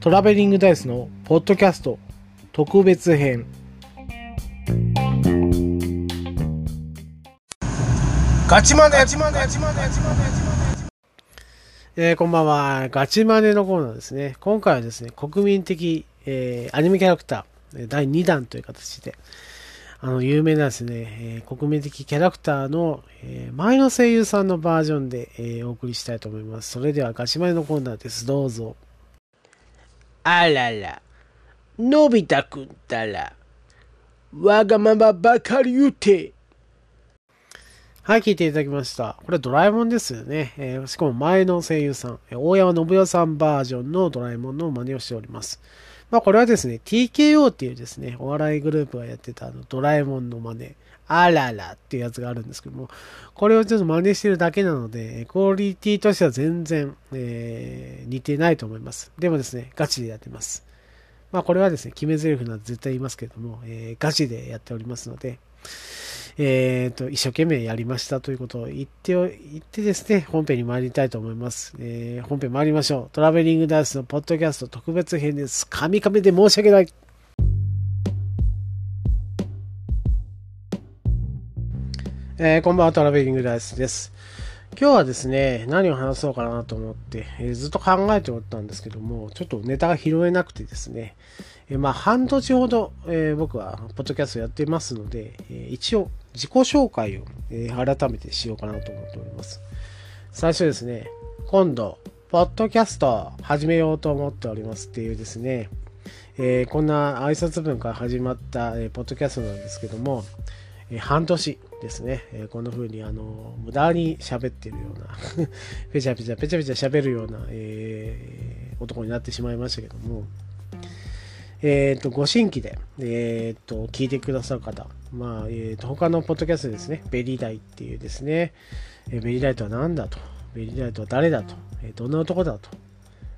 トラベリングダイスのポッドキャスト特別編ガチマネガチマネガチマネガチマネえー、こんばんは。ガチマネのコーナーですね。今回はですね、国民的、えー、アニメキャラクター、第2弾という形で、あの、有名なですね、えー、国民的キャラクターの、えー、前の声優さんのバージョンで、えー、お送りしたいと思います。それではガチマネのコーナーです。どうぞ。あらら、のび太くんたら、わがままばかり言うて。はい、聞いていただきました。これドラえもんですよね。えー、しかも前の声優さん、大山信代さんバージョンのドラえもんの真似をしております。まあこれはですね、TKO っていうですね、お笑いグループがやってたあのドラえもんの真似、あららっていうやつがあるんですけども、これをちょっと真似してるだけなので、クオリティとしては全然、えー、似てないと思います。でもですね、ガチでやってます。まあこれはですね、決め台詞なんて絶対言いますけども、えー、ガチでやっておりますので、えっ、ー、と、一生懸命やりましたということを言って、言ってですね、本編に参りたいと思います。えー、本編参りましょう。トラベリングダイスのポッドキャスト特別編です。カミカミで申し訳ない。えー、こんばんは、トラベリングダイスです。今日はですね、何を話そうかなと思って、えー、ずっと考えておったんですけども、ちょっとネタが拾えなくてですね、えー、まあ、半年ほど、えー、僕はポッドキャストやってますので、え一応自己紹介を、え改めてしようかなと思っております。最初ですね、今度、ポッドキャスト始めようと思っておりますっていうですね、えこんな挨拶文から始まった、えポッドキャストなんですけども、え半年ですね、えこんな風にあの無駄に喋ってるようなペチャペチャペチャペチャ喋るような、え、男になってしまいましたけども、えっ、と、ご新規で、えっ、と、聞いてくださる方、まあ、えっ、と、他のポッドキャストですね、ベリーダイっていうですね、えベリーダイとは何だと、ベリーダイとは誰だと、えどんな男だと、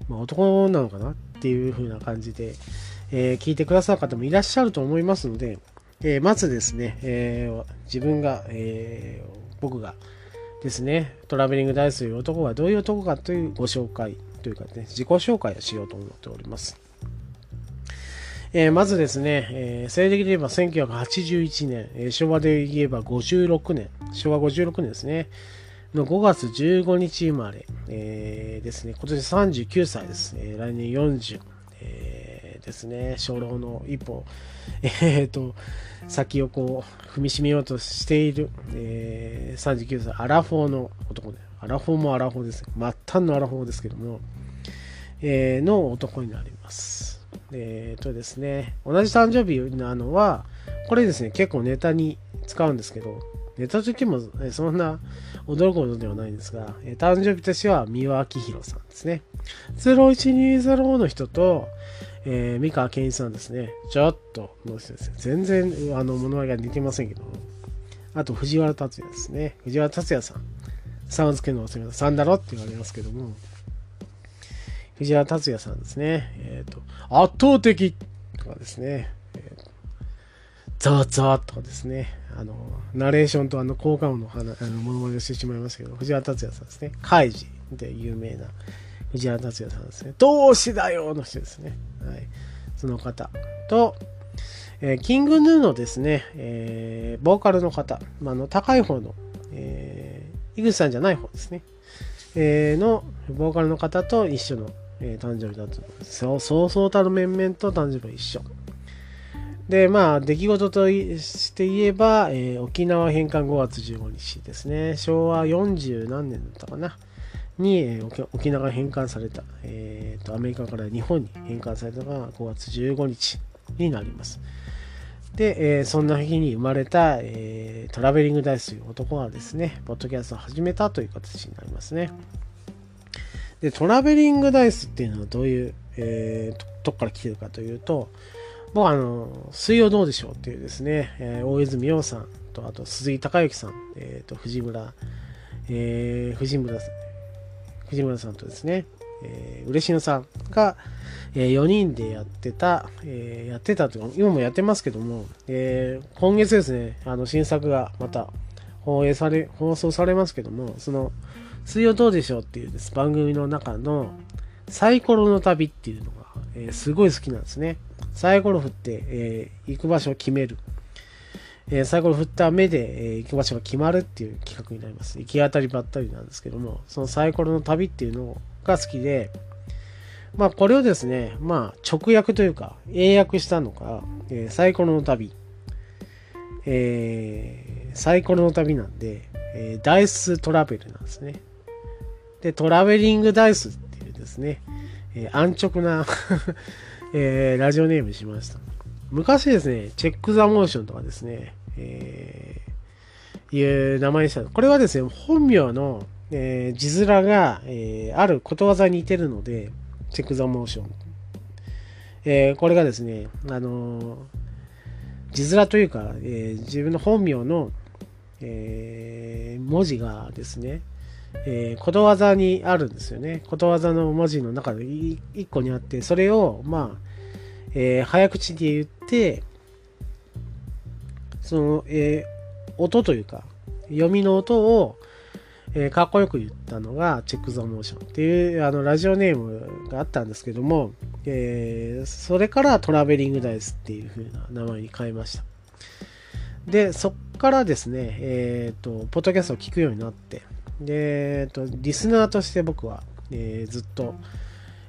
まあ、男なのかなっていう風な感じで、え聞いてくださる方もいらっしゃると思いますので、えまずですね、え自分が、え僕がですね、トラベリングダイスという男がどういう男かというご紹介というかね、自己紹介をしようと思っております。えー、まずですね、えー、西暦で言えば1981年、えー、昭和で言えば56年、昭和56年ですね、の5月15日生まれ、えー、ですね、今年39歳です。えー、来年40、えー、ですね、初老の一歩、えー、と、先をこう、踏みしめようとしている、えー、39歳、アラフォーの男で、アラフォーもアラフォーです。末端のアラフォーですけども、えー、の男になります。えっ、ー、とですね、同じ誕生日なのは、これですね、結構ネタに使うんですけど、ネタといっても、そんな驚くほどではないんですが、え誕生日としては三輪明宏さんですね。01205の人と、えー、三河健一さんですね。ちょっとの人ですね。全然、あの、物合いが似てませんけどあと、藤原達也ですね。藤原達也さん。さんをつけるの忘れまさんだろって言われますけども、藤原達也さんですね。えっ、ー、と、圧倒的とかですね。えー、ザーザーとかですね。あの、ナレーションとあの効果音の話あのものまねをしてしまいましたけど、藤原達也さんですね。カイジで有名な藤原達也さんですね。同志だよの人ですね。はい。その方と、えー、キングヌーのですね、えー、ボーカルの方、まあ、の高い方の、えー、井口さんじゃない方ですね、えー、のボーカルの方と一緒のえー、誕生日だったそうそうそうたる面々と誕生日は一緒。で、まあ、出来事として言えば、えー、沖縄返還5月15日ですね。昭和40何年だったかな。に、えー、沖縄返還された、えーと、アメリカから日本に返還されたのが5月15日になります。で、えー、そんな日に生まれた、えー、トラベリングダイスという男がですね、ポッドキャストを始めたという形になりますね。で、トラベリングダイスっていうのはどういう、えー、とこから来てるかというと、僕はあの、水曜どうでしょうっていうですね、えー、大泉洋さんと、あと鈴井孝之さん、えっ、ー、と、藤村、えー、藤村、藤村さんとですね、えー、嬉野さんが、えー、4人でやってた、えー、やってたというか、今もやってますけども、えー、今月ですね、あの新作がまた放映され、放送されますけども、その、水曜どうでしょうっていうです番組の中のサイコロの旅っていうのが、えー、すごい好きなんですね。サイコロ振って、えー、行く場所を決める。えー、サイコロ振った目で、え、行く場所が決まるっていう企画になります。行き当たりばったりなんですけども、そのサイコロの旅っていうのが好きで、まあこれをですね、まあ直訳というか、英訳したのが、え、サイコロの旅。え、サイコロの旅なんで、えー、ダイストラベルなんですね。で、トラベリングダイスっていうですね、えー、安直な えー、ラジオネームしました。昔ですね、チェック・ザ・モーションとかですね、えー、いう名前にした。これはですね、本名の、えー、字面が、えー、あることわざに似てるので、チェック・ザ・モーション。えー、これがですね、あのー、字面というか、えー、自分の本名の、えー、文字がですね、えー、ことわざにあるんですよね。ことわざの文字の中で1個にあって、それを、まあ、えー、早口で言って、その、えー、音というか、読みの音を、えー、かっこよく言ったのが、チェック・ザ・モーションっていうあのラジオネームがあったんですけども、えー、それからトラベリングダイスっていう風な名前に変えました。で、そっからですね、えっ、ー、と、ポッドキャストを聞くようになって、で、えっ、と、リスナーとして僕は、えー、ずっと、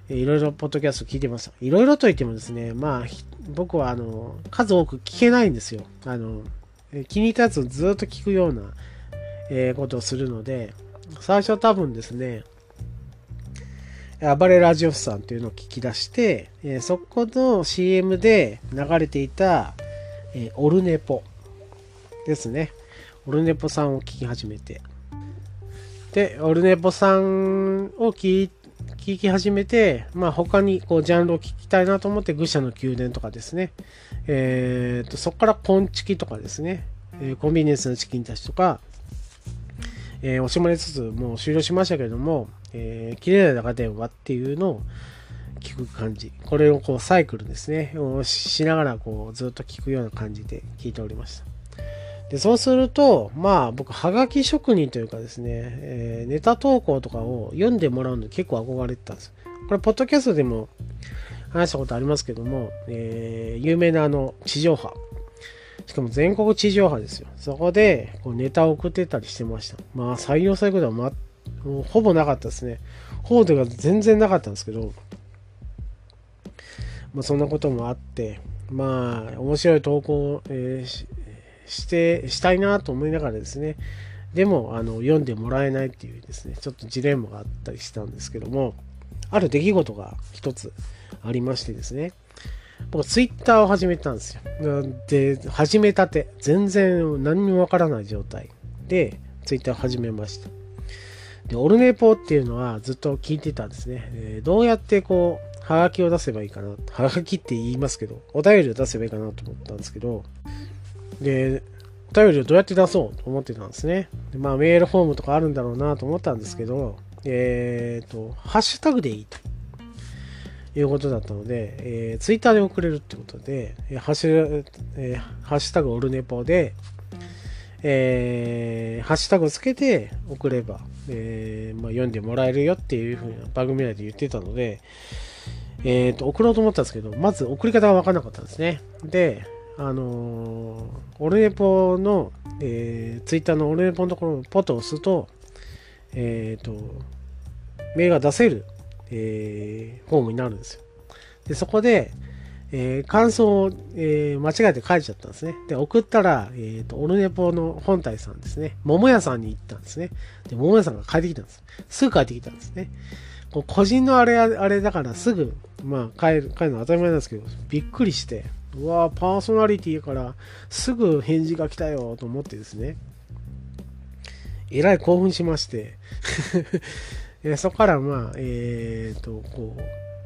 いろいろポッドキャスト聞いてます。いろいろと言ってもですね、まあ、僕はあの、数多く聞けないんですよ。あの、気に入ったやつをずっと聞くような、えー、ことをするので、最初多分ですね、暴れラジオスさんというのを聞き出して、えー、そこの CM で流れていた、えー、オルネポですね。オルネポさんを聞き始めて。で、オルネポさんを聞き始めて、まあ、他にこうジャンルを聞きたいなと思って愚者の宮殿とかですね、えー、とそこからコンチキとかですね、え、コンビニエンスのチキンたちとか、えー、惜しまれつつもう終了しましたけれども、えー、綺麗な中電話っていうのを聞く感じ。これをこうサイクルですね、をしながらこうずっと聞くような感じで聞いておりました。で、そうすると、まあ僕、はがき職人というかですね、えー、ネタ投稿とかを読んでもらうの結構憧れてたんです。これ、ポッドキャストでも話したことありますけども、えー、有名なあの、地上波。しかも全国地上波ですよ。そこでこうネタを送ってたりしてました。まあ採用されることは、ま、ほぼなかったですね。ほぼというか全然なかったんですけど、まあそんなこともあって、まあ面白い投稿、えー、して、したいなと思いながらですね、でも、あの、読んでもらえないっていうですね、ちょっとジレンマがあったりしたんですけども、ある出来事が一つありましてですね、僕、ツイッターを始めたんですよ。で、始めたて、全然何にもわからない状態で、ツイッターを始めました。で、オルネポっていうのはずっと聞いてたんですね。えどうやってこう、はがきを出せばいいかな。はがきって言いますけど、お便りを出せばいいかなと思ったんですけど、で、お便りをどうやって出そうと思ってたんですね。でまあ、メールフォームとかあるんだろうなと思ったんですけど、えっ、ー、と、ハッシュタグでいいということだったので、えー、ツイッターで送れるってことで、えー、ハッシュ、えー、ハッシュタグオルネポで、えー、ハッシュタグをつけて送れば、えーまあ、読んでもらえるよっていうふうな番組内で言ってたので、えっ、ー、と、送ろうと思ったんですけど、まず送り方がわからなかったんですね。で、あのー、オルネポの、えー、ツイッターのオルネポのところをポッと押すと、えっ、ー、と、メールが出せる、えー、フォームになるんですよ。で、そこで、えー、感想を、えー、間違えて書いちゃったんですね。で、送ったら、えっ、ー、と、オルネポの本体さんですね。桃屋さんに行ったんですね。で、桃屋さんが帰ってきたんです。すぐ帰ってきたんですね。こう個人のあれ、あれだからすぐ、まあ、帰る、帰るの当たり前なんですけど、びっくりして、うわパーソナリティからすぐ返事が来たよと思ってですね、えらい興奮しまして そこからまあ、えっ、ー、と、こ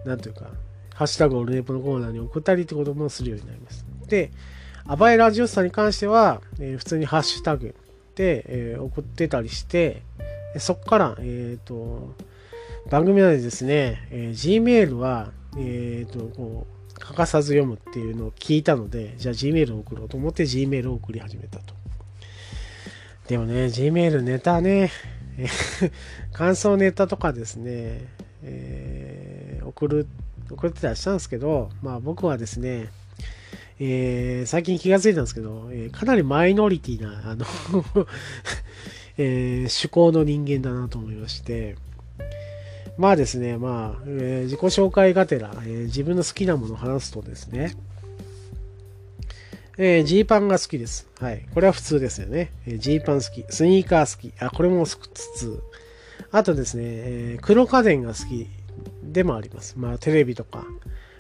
う、なんというか、ハッシュタグをルネポのコーナーに送ったりってこともするようになります。で、アバイラジオスさんに関しては、えー、普通にハッシュタグで、えー、送ってたりして、そこから、えっ、ー、と、番組内でですね、えー、Gmail は、えっ、と、こう、欠かさず読むっていうのを聞いたので、じゃあ Gmail を送ろうと思って Gmail を送り始めたと。でもね、Gmail ネタね、感想ネタとかですね、えー、送る、送ってたりしたんですけど、まあ僕はですね、えー、最近気がついたんですけど、えー、かなりマイノリティな、あの えー、趣向の人間だなと思いまして、まあですね、まあ、えー、自己紹介がてら、えー、自分の好きなものを話すとですね、えー、ジーパンが好きです。はい。これは普通ですよね。えー、ジーパン好き。スニーカー好き。あ、これもつつ。あとですね、えー、黒家電が好きでもあります。まあ、テレビとか、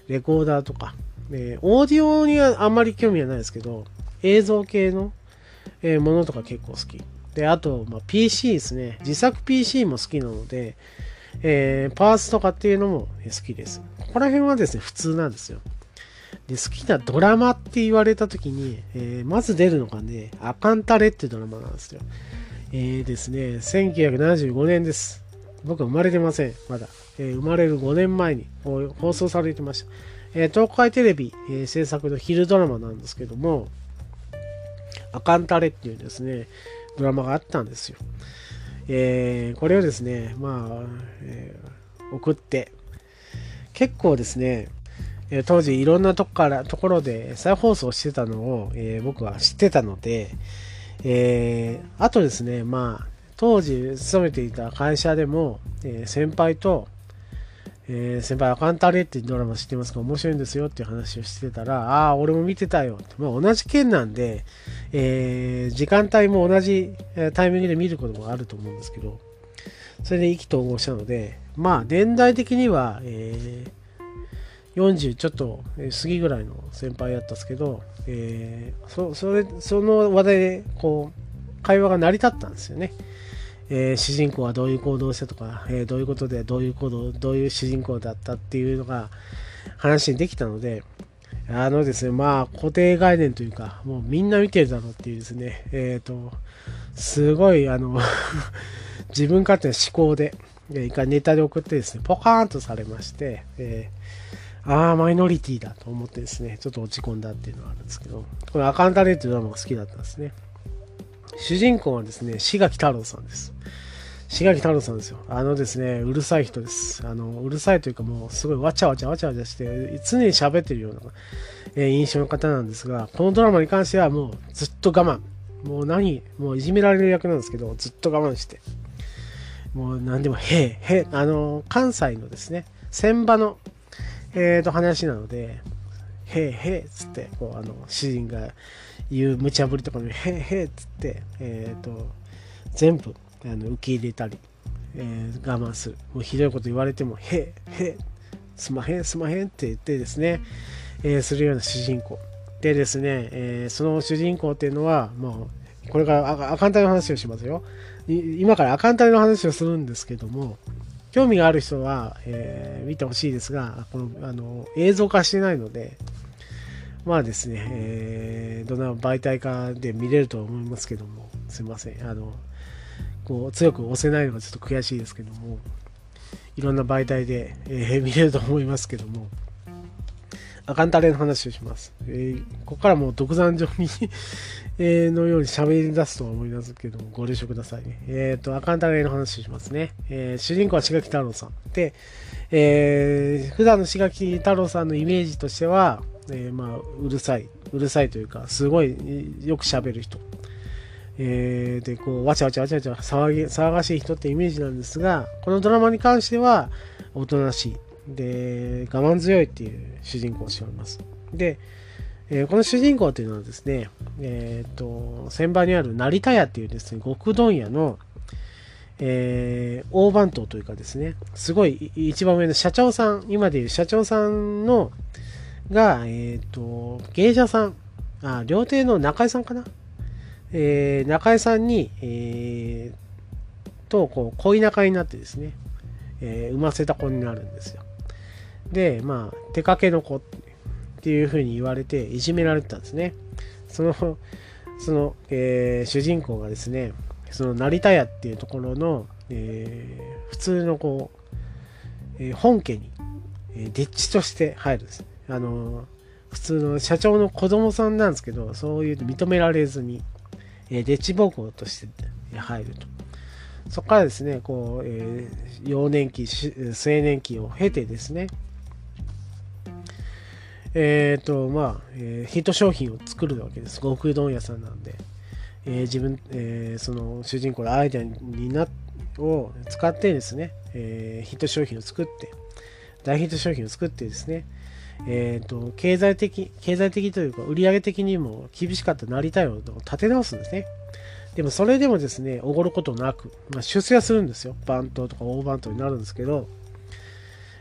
レコーダーとか。えー、オーディオにはあんまり興味はないですけど、映像系の、えー、ものとか結構好き。で、あと、まあ、PC ですね。自作 PC も好きなので、えー、パーツとかっていうのも好きです。ここら辺はですね、普通なんですよ。で、好きなドラマって言われた時に、えー、まず出るのがね、アカンタレってドラマなんですよ。えー、ですね、1975年です。僕は生まれてません、まだ。えー、生まれる5年前に放送されてました。え、東海テレビ、え、制作の昼ドラマなんですけども、アカンタレっていうですね、ドラマがあったんですよ。えー、これをですね、まあ、えー、送って、結構ですね、え当時いろんなとこから、ところで再放送してたのを、えー、僕は知ってたので、えー、あとですね、まあ、当時勤めていた会社でも、えー、先輩と、えー、先輩、アカンタレってドラマ知ってますか？面白いんですよっていう話をしてたら、ああ、俺も見てたよって。まあ、同じ県なんで、えー、時間帯も同じタイミングで見ることもあると思うんですけど、それで意気投合したので、まあ、年代的には、えー、40ちょっと過ぎぐらいの先輩やったんですけど、えー、そそれその話題でこう会話が成り立ったんですよね。えー、主人公はどういう行動をしたとか、えー、どういうことでどういう行動、どういう主人公だったっていうのが話にできたので、あのですね、まあ固定概念というか、もうみんな見てるだろうっていうですね、えっ、ー、と、すごいあの 自分勝手な思考で、一回ネタで送ってですね、ポカーンとされまして、え、ああ、マイノリティだと思ってですね、ちょっと落ち込んだっていうのがあるんですけど、このアカンタレっていうドラマが好きだったんですね。主人公はですね、志垣太郎さんです。志垣太郎さんですよ。あのですね、うるさい人です。あの、うるさいというかもうすごいわちゃわちゃわちゃわちゃして、常に喋ってるような、えー、印象の方なんですが、このドラマに関してはもうずっと我慢。もう何、もういじめられる役なんですけど、ずっと我慢して。もう何でも、へえ、へえ、あの、関西のですね、船場の、えーと、話なので、へえ、へえ、つって、こう、あの、主人が言う無茶ぶりとかに、へえ、へえ、つって、えっ、ー、と、全部、あの、受け入れたり、えー、我慢する。もうひどいこと言われても、へえ、へえ、すまへん、すまへんって言ってですね、えー、するような主人公。でですね、えー、その主人公っていうのは、もう、これから赤んたりの話をしますよ。今から赤んたりの話をするんですけども、興味がある人は、えー、見てほしいですが、このあの映像化してないので、まあですね、えー、どんな媒体かで見れると思いますけども、すいません。あの、こう強く押せないのがちょっと悔しいですけども、いろんな媒体で、えー、見れると思いますけども、アカンタレの話をします。えー、ここからもう独断上に えのように喋り出すとは思いますけども、ご了承くださいね。えっ、ー、と、アカンタレの話をしますね。えー、主人公は志垣太郎さん。で、えー、普段の志垣太郎さんのイメージとしては、えー、まあ、うるさい。うるさいというか、すごいよく喋る人。えー、で、こう、わちゃわちゃわちゃわちゃ騒ぎ、騒がしい人ってイメージなんですが、このドラマに関しては、おとなしい。で、我慢強いっていう主人公をしております。で、えー、この主人公っていうのはですね、えっ、ー、と、船場にある成田屋っていうですね、極問屋の、えー、大番頭というかですね、すごい一番上の社長さん、今でいう社長さんの、が、えっ、ー、と、芸者さん、あ、料亭の中井さんかな？えー、中井さんに、えー、と、こう、恋仲になってですね、えー、産ませた子になるんですよ。で、まあ、出かけの子っていうふうに言われて、いじめられてたんですね。その、その、えー、主人公がですね、その成田屋っていうところの、えー、普通のこう、えー、本家に、えー、デッチとして入るんです。あの普通の社長の子供さんなんですけど、そういう認められずに、えー、デッチ奉公として入ると。そこからですね、こう、えー、幼年期、青年期を経てですね、えっ、ー、と、まあ、えー、ヒット商品を作るわけです。極うどん屋さんなんで。えー、自分、えー、その主人公のアイデアになを使ってですね、えー、ヒット商品を作って、大ヒット商品を作ってですね、えっ、ー、と、経済的、経済的というか、売上的にも厳しかった成田屋を立て直すんですね。でもそれでもですね、おごることなく、まあ、出世はするんですよ。番頭とか大番頭になるんですけど、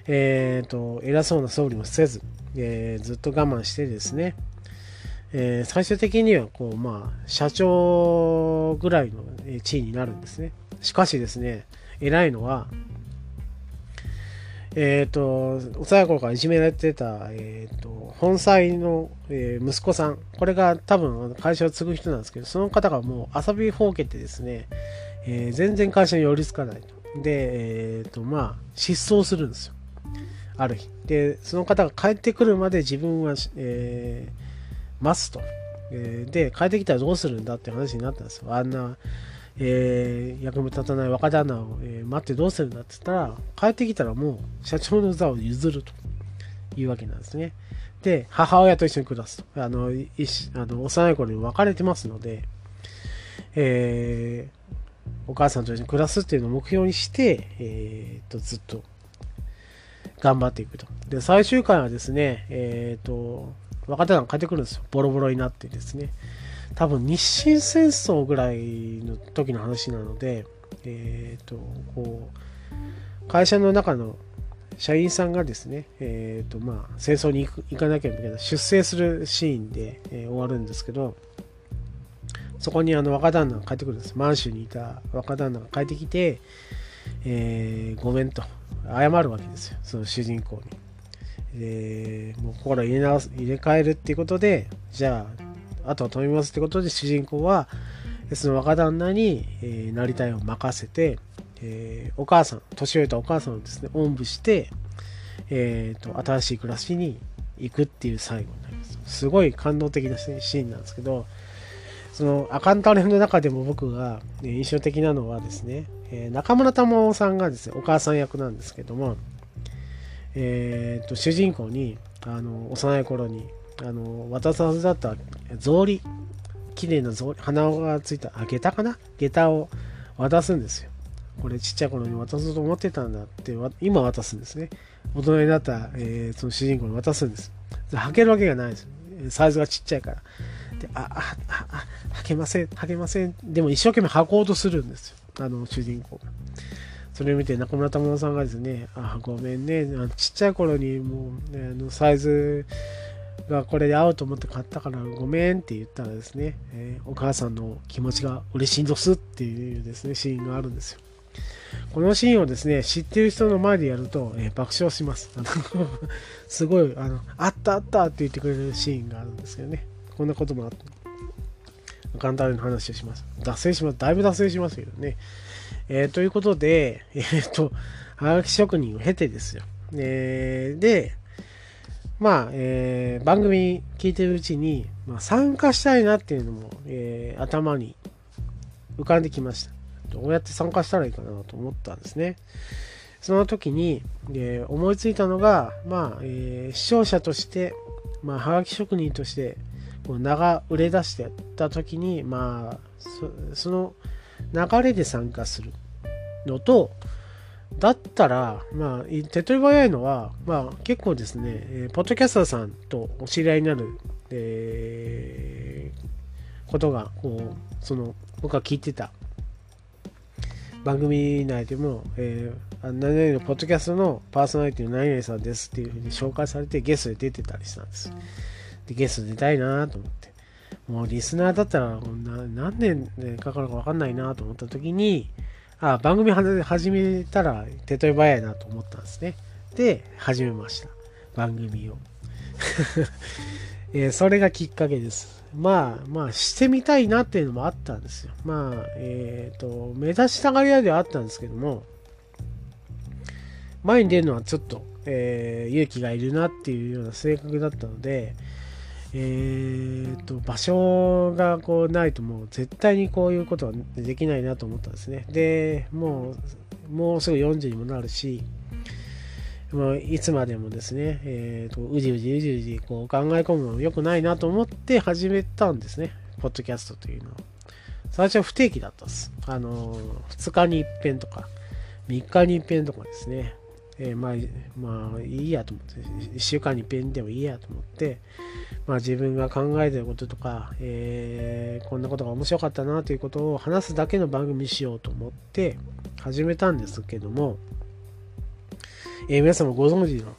えっ、ー、と、偉そうな総理もせず、えー、ずっと我慢してですね、えー、最終的にはこう、まあ、社長ぐらいの地位になるんですね。しかしですね、偉いのは、えっ、ー、と、幼い頃からいじめられてた、えっ、ー、と、本妻の、えー、息子さん、これが多分会社を継ぐ人なんですけど、その方がもう遊びほうけてですね、えー、全然会社に寄りつかないと。で、えっ、と、まあ、失踪するんですよ。ある日。で、その方が帰ってくるまで自分は、えー、待つと。え、で、帰ってきたらどうするんだって話になったんですよ。あんな、えー、役目立たない若旦那を、えー、待ってどうするんだって言ったら、帰ってきたらもう社長の座を譲るというわけなんですね。で、母親と一緒に暮らすと。あの、いあの幼い頃に別れてますので、えー、お母さんと一緒に暮らすっていうのを目標にして、えー、とずっと頑張っていくと。で、最終回はですね、えっ、と、若手が帰ってくるんですよ。ボロボロになってですね。多分日清戦争ぐらいの時の話なので、えっ、ー、と、こう、会社の中の社員さんがですね、えっ、ー、と、まあ、戦争に行く行かなきゃいけない、出征するシーンで、えー、終わるんですけど、そこにあの若旦那が帰ってくるんです。満州にいた若旦那が帰ってきて、えー、ごめんと。謝るわけですよ、その主人公に。で、もう心入れ直す、入れ替えるっていうことで、じゃあ、あとは止めますってことで、主人公は、その若旦那に、えー、なりたいを任せて、えー、お母さん、年老いたお母さんをですね、おんぶして、えっ、ー、と、新しい暮らしに行くっていう最後になります。すごい感動的なシーンなんですけど、そのアカンタレの中でも僕が印象的なのはですね、え中村玉緒さんがですね、お母さん役なんですけども、えー、と主人公にあの幼い頃にあの渡すはずだった草履綺麗な草履鼻がついたあ下駄かな？下駄を渡すんですよ。これちっちゃい頃に渡そうと思ってたんだって今渡すんですね。大人になった、えー、その主人公に渡すんです。履けるわけがないですサイズがちっちゃいから。であああ履けません履けません。でも一生懸命履こうとするんですよ。あの主人公。が。それを見て中村玉緒さんがですね、あ、ごめんね、ちっちゃい頃にもう、ね、あのサイズがこれで合うと思って買ったからごめんって言ったらですね、えー、お母さんの気持ちが嬉しいんどすっていうですね、シーンがあるんですよ。このシーンをですね、知ってる人の前でやると、えー、爆笑します。すごい、あの、あったあったって言ってくれるシーンがあるんですけどね。こんなこともあった。簡単な話をします。脱線します。だいぶ脱線しますけどね。えー、ということで、えっ、と、はがき職人を経てですよ。えー、で、まあ、えー、番組聞いてるうちに、まあ、参加したいなっていうのも、えー、頭に浮かんできました。どうやって参加したらいいかなと思ったんですね。その時に、えー、思いついたのが、まあ、えー、視聴者として、まあ、はがき職人として、こう名が売れ出してた時に、まあ、その流れで参加するのと、だったら、まあ、手っ取り早いのは、まあ、結構ですね、えー、ポッドキャスターさんとお知り合いになる、えー、ことが、こう、その、僕が聞いてた番組内でも、えー、何々のポッドキャストのパーソナリティの何々さんですっていうふうに紹介されてゲストで出てたりしたんです。で、ゲスト出たいなと思って。もうリスナーだったら何年かかるか分かんないなと思った時に、あ番組始めたら手っ取り早いなと思ったんですね。で、始めました。番組を。えー、それがきっかけです。まあまあしてみたいなっていうのもあったんですよ。まあ、えっ、ー、と、目指したがり屋ではあったんですけども、前に出るのはちょっと、えー、勇気がいるなっていうような性格だったので、えー、と、場所がこうないともう絶対にこういうことはできないなと思ったんですね。で、もう、もうすぐ40にもなるし、もういつまでもですね、えー、とうじうじうじうじこう考え込むのも良くないなと思って始めたんですね。ポッドキャストというのは。最初は不定期だったんです。あの、2日に一遍とか、3日に一遍とかですね。えー、まあ、まあ、いいやと思って、1週間に一遍でもいいやと思って、まあ自分が考えてることとか、えー、こんなことが面白かったなということを話すだけの番組しようと思って始めたんですけども、えー、皆さんもご存知の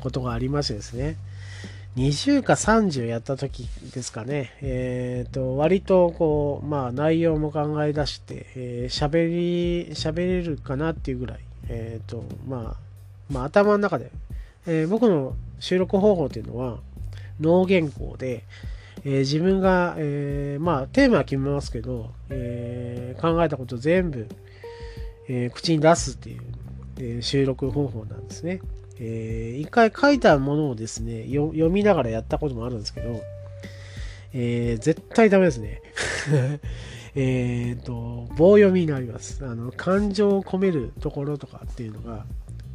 ことがありましてですね、20か30やった時ですかね、えっ、ー、と、割とこう、まあ内容も考え出して、えー、喋り、喋れるかなっていうぐらい、えっ、ー、と、まあ、まあ頭の中で、えー、僕の収録方法っていうのは、脳原稿で、えー、自分が、え、まあテーマは決めますけど、え、考えたこと全部、え口に出すっていう、え収録方法なんですね。え一回書いたものをですね読みながらやったこともあるんですけど、え絶対ダメですね。えっと、棒読みになります。あの、感情を込めるところとかっていうのが、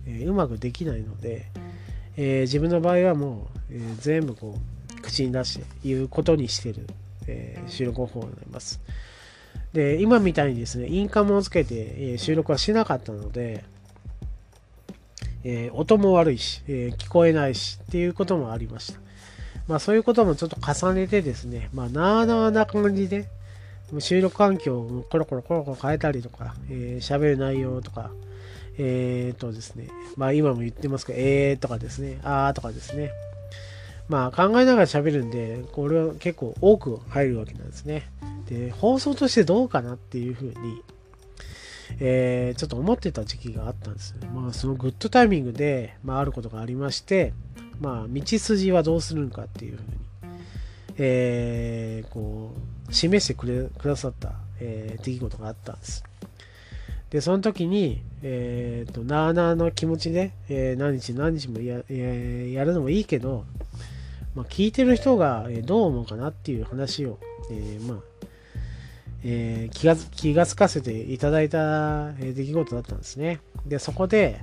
えうまくできないので、え自分の場合はもう、え全部こう、口に出して言うことにしてる、え収録方法になります。で、今みたいにですね、インカムをつけて、え収録はしなかったので、えー、音も悪いし、えー、聞こえないしっていうこともありました。まあそういうこともちょっと重ねてですね、まあなあなあな感じで、収録環境をコロコロコロコロ変えたりとか、えー、喋る内容とか、えー、とですね、まあ今も言ってますけど、えーとかですね、あーとかですね、まあ考えながら喋るんで、これは結構多く入るわけなんですね。で、放送としてどうかなっていうふうに、えー、ちょっと思ってた時期があったんです。まあそのグッドタイミングで、まああることがありまして、まあ道筋はどうするのかっていうふうに、えー、こう、示してくれくださった、えー、出来事があったんです。で、その時に、えっ、ー、と、なあなあの気持ちで、えー、何日何日もやえやるのもいいけど、まあ、聞いてる人がどう思うかなっていう話を、えー、まあ、えー、気が気がつかせていただいた出来事だったんですね。で、そこで、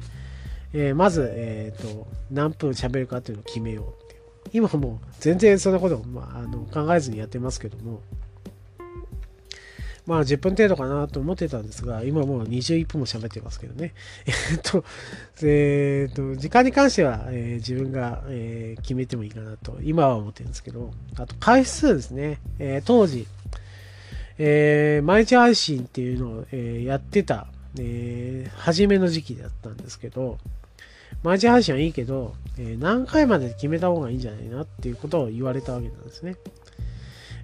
えー、まず、えっ、と、何分喋るかっていうのを決めようう。今も全然そんなことを、まあ、あの考えずにやってますけども、まあ10分程度かなと思ってたんですが、今もう21分も喋ってますけどね。えっと、えっと、時間に関しては、えー、自分が、えー、決めてもいいかなと、今は思ってるんですけど、あと回数ですね。えー、当時、え毎日配信っていうのを、えやってた、え初めの時期だったんですけど、毎日配信はいいけど、え何回まで決めた方がいいんじゃないなっていうことを言われたわけなんですね。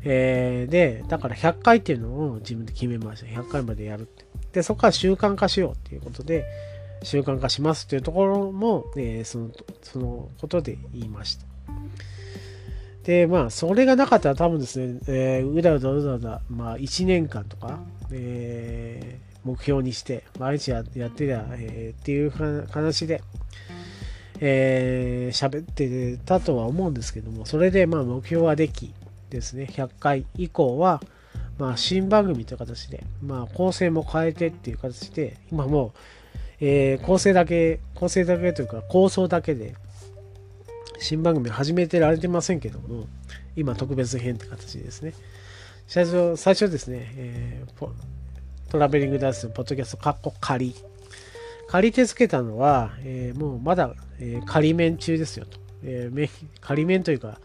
えー、で、だから100回っていうのを自分で決めました。100回までやるって。で、そこから習慣化しようっていうことで、習慣化しますっていうところも、えー、その、そのことで言いました。で、まあ、それがなかったら多分ですね、えー、うだうだうだうだ、まあ、1年間とか、えー、目標にして、毎日やってりゃ、えー、っていう話で、えー、喋ってたとは思うんですけども、それでまあ目標はでき、ですね、100回以降は、まあ、新番組という形で、まあ、構成も変えてっていう形で、今もう、えー、構成だけ、構成だけというか、構想だけで、新番組始めてられてませんけども、今特別編って形ですね。最初、最初ですね、えー、トラベリングダンスのポッドキャスト、カッコ仮。借り手つけたのは、えー、もうまだ、えー、仮面中ですよと。えー、仮面というか、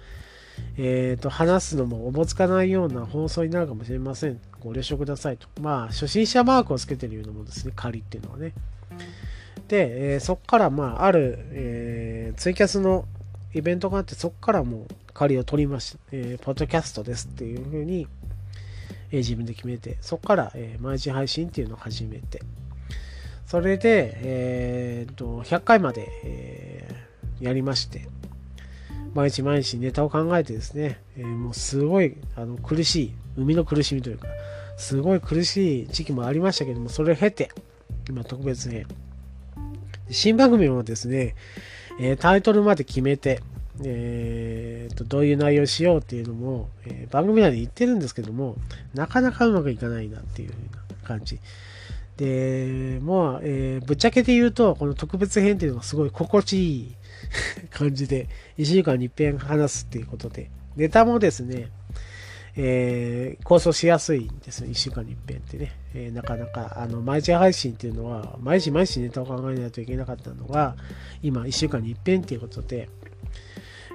えっ、ー、と、話すのもおぼつかないような放送になるかもしれません。ご了承くださいと。まあ、初心者マークをつけてるようなものですね、仮っていうのはね。で、えー、そこから、まあ、ある、えー、ツイキャスのイベントがあって、そこからもう仮を取りました。えー、ポッドキャストですっていうふうに、えー、自分で決めて、そこから、えー、毎日配信っていうのを始めて、それで、えー、と、100回まで、えー、やりまして、毎日毎日ネタを考えてですね、えー、もうすごいあの苦しい、生みの苦しみというか、すごい苦しい時期もありましたけども、それを経て、今特別編。新番組もですね、えー、タイトルまで決めて、えーと、どういう内容しようっていうのも、えー、番組内で言ってるんですけども、なかなかうまくいかないなっていう風な感じ。で、もう、えー、ぶっちゃけて言うと、この特別編っていうのがすごい心地いい 感じで、1週間に一遍話すっていうことで、ネタもですね、えー、構想しやすいんですよ。1週間に一遍ってね。えー、なかなか、あの、毎日配信っていうのは、毎日毎日ネタを考えないといけなかったのが、今、1週間に一遍っていうことで、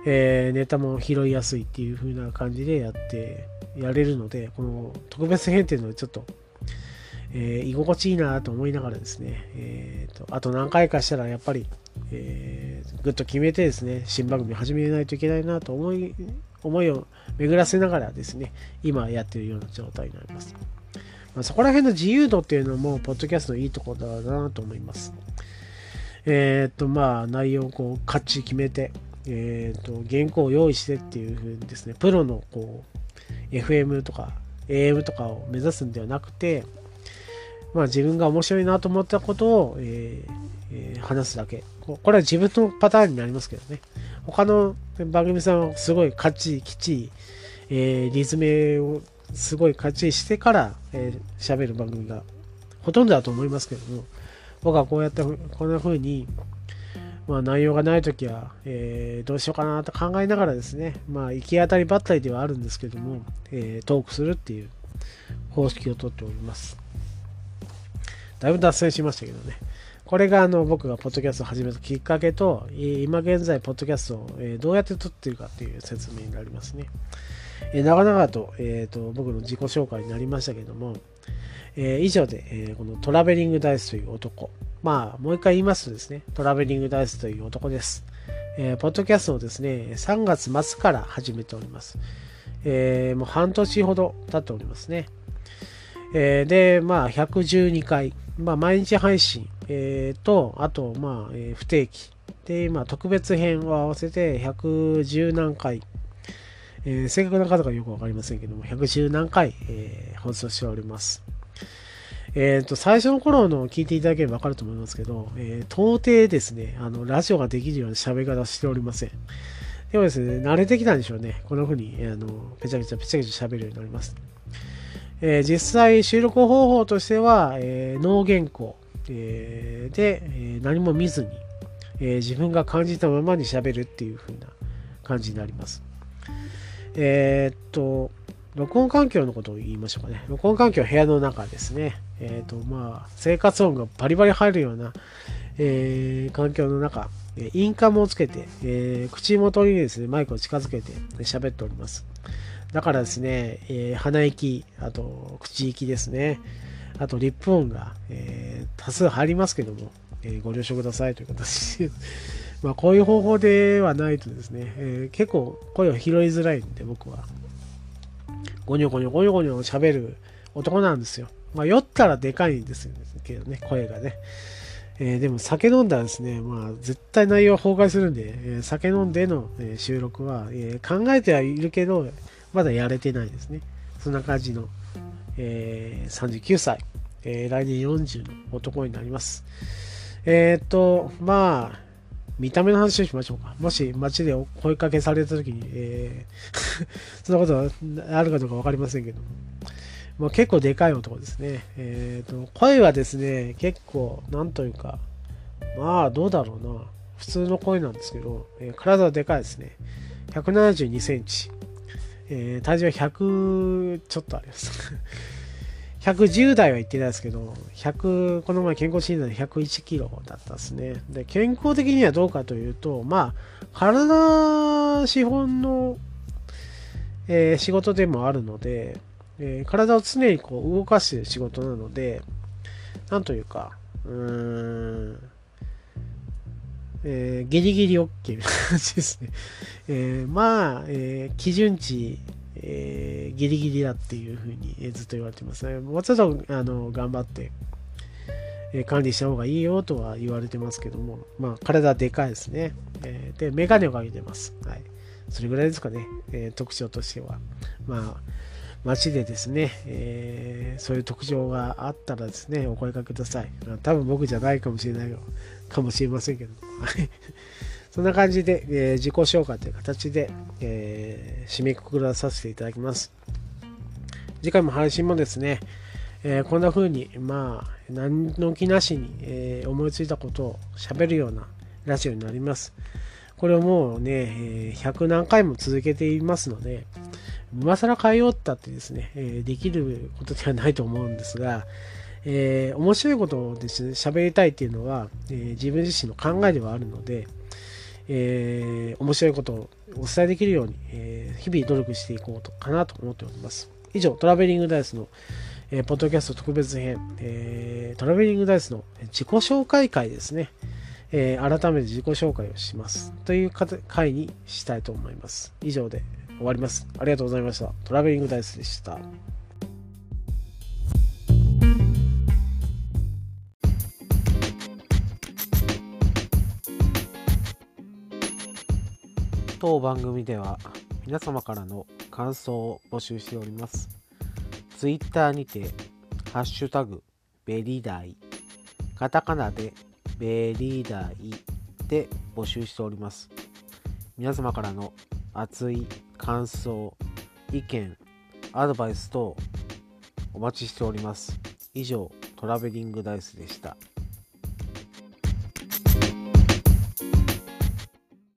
えー、ネタも拾いやすいっていう風な感じでやって、やれるので、この特別編っていうのはちょっと、えー、居心地いいなと思いながらですね、えーと、あと何回かしたらやっぱり、えー、ぐっと決めてですね、新番組始めないといけないなと思い思いを巡らせながらですね、今やってるような状態になります。まあ、そこら辺の自由度っていうのも、ポッドキャストのいいところだなと思います。えっ、と、まあ、内容をこう、かっちり決めて、えっ、と、原稿を用意してっていうふうにですね、プロのこう、FM とか AM とかを目指すんではなくて、まあ、自分が面白いなと思ったことを、えーえー、話すだけ。これは自分のパターンになりますけどね。他の番組さんはすごい勝ち、きちい、えー、リズムをすごい勝ちしてから、えー、喋る番組がほとんどだと思いますけども、僕はこうやって、こんな風に、まあ内容がないときは、えー、どうしようかなと考えながらですね、まあ行き当たりばったりではあるんですけども、えー、トークするっていう方式をとっております。だいぶ脱線しましたけどね。これがあの僕がポッドキャストを始めたきっかけと、今現在、ポッドキャストをどうやって撮っているかっていう説明になりますね。え長々と,、えーと、僕の自己紹介になりましたけども、えー、以上で、えー、このトラベリングダイスという男、まあ、もう一回言いますとですね、トラベリングダイスという男です。えー、ポッドキャストをですね、3月末から始めております。えー、もう半年ほど経っておりますね。えー、で、まあ、112回、まあ、毎日配信、えー、と、あと、まあ、えー、不定期。で、まあ、特別編を合わせて110何回。えー、正確な数がよくわかりませんけども、110何回、えー、放送しております。えっ、ー、と、最初の頃の聞いていただければわかると思いますけど、えー、到底ですね、あの、ラジオができるような喋り方しておりません。でもですね、慣れてきたんでしょうね。この風に、あの、ぺちゃぺちゃぺちゃぺちゃ喋るようになります。えー、実際収録方法としては、えー、脳原稿、えー、で、え何も見ずに、え自分が感じたままに喋るっていう風な感じになります。えっと、録音環境のことを言いましょうかね。録音環境は部屋の中ですね。えっ、と、まあ、生活音がバリバリ入るような、え環境の中、インカムをつけて、え口元にですね、マイクを近づけて喋っております。だからですね、えー、鼻息、あと口息ですね、あとリップ音が、えー、多数入りますけども、えー、ご了承くださいという形で まあこういう方法ではないとですね、え結構声を拾いづらいんで僕は、ゴニョゴニョゴニョゴニョ喋る男なんですよ。まあ酔ったらでかいんですけどね、声がね。えー、でも酒飲んだらですね、まあ絶対内容崩壊するんで、えー、酒飲んでの、えー、収録は、え考えてはいるけど、まだやれてないですね。そんな感じの、えー、39歳、えー、来年40の男になります。えー、っと、まあ、見た目の話をしましょうか。もし街で声かけされた時に、えー、そんなことはあるかどうか分かりませんけども、まあ、結構でかい男ですね。えー、と声はですね、結構、なんというか、まあ、どうだろうな。普通の声なんですけど、えー、体はでかいですね。172センチ。えー、体重は100ちょっとあります。110代は言ってないですけど、100、この前健康診断で101キロだったですね。で、健康的にはどうかというと、まあ、体資本の、えー、仕事でもあるので、えー、体を常にこう動かしている仕事なので、なんというか、うーん、えー、ギリギリ OK みたいな感じですね。えー、まあ、えー、基準値、えー、ギリギリだっていうふうに、えずっと言われてますね。もうちょっとあの頑張って、え管理した方がいいよとは言われてますけども、まあ、体でかいですね。えで、メガネをかけてます。はい。それぐらいですかね、え特徴としては。まあ、街でですね、えー、そういう特徴があったらですね、お声かけください。多分僕じゃないかもしれないかもしれませんけど、そんな感じで、えー自己紹介という形で、えー締めくくらさせていただきます。次回も配信もですね、えーこんな風に、まあ、何の気なしに、え思いついたことを喋るようなラジオになります。これをもうね、え100何回も続けていますので、今更変えようったってですね、えできることではないと思うんですが、えー面白いことをですね、喋りたいっていうのは、えー自分自身の考えではあるので、えー面白いことをお伝えできるように、え日々努力していこうとかなと思っております。以上、トラベリングダイスの、えーポッドキャスト特別編、えトラベリングダイスの自己紹介会ですね、え改めて自己紹介をします。という回にしたいと思います。以上で終わります。ありがとうございました。トラベリングダイスでした。当番組では皆様からの感想を募集しております。ツイッターにて、ハッシュタグ、ベリーダイ、カタカナでベリーダイで募集しております。皆様からの熱い感想、意見、アドバイス等お待ちしております。以上、トラベリングダイスでした。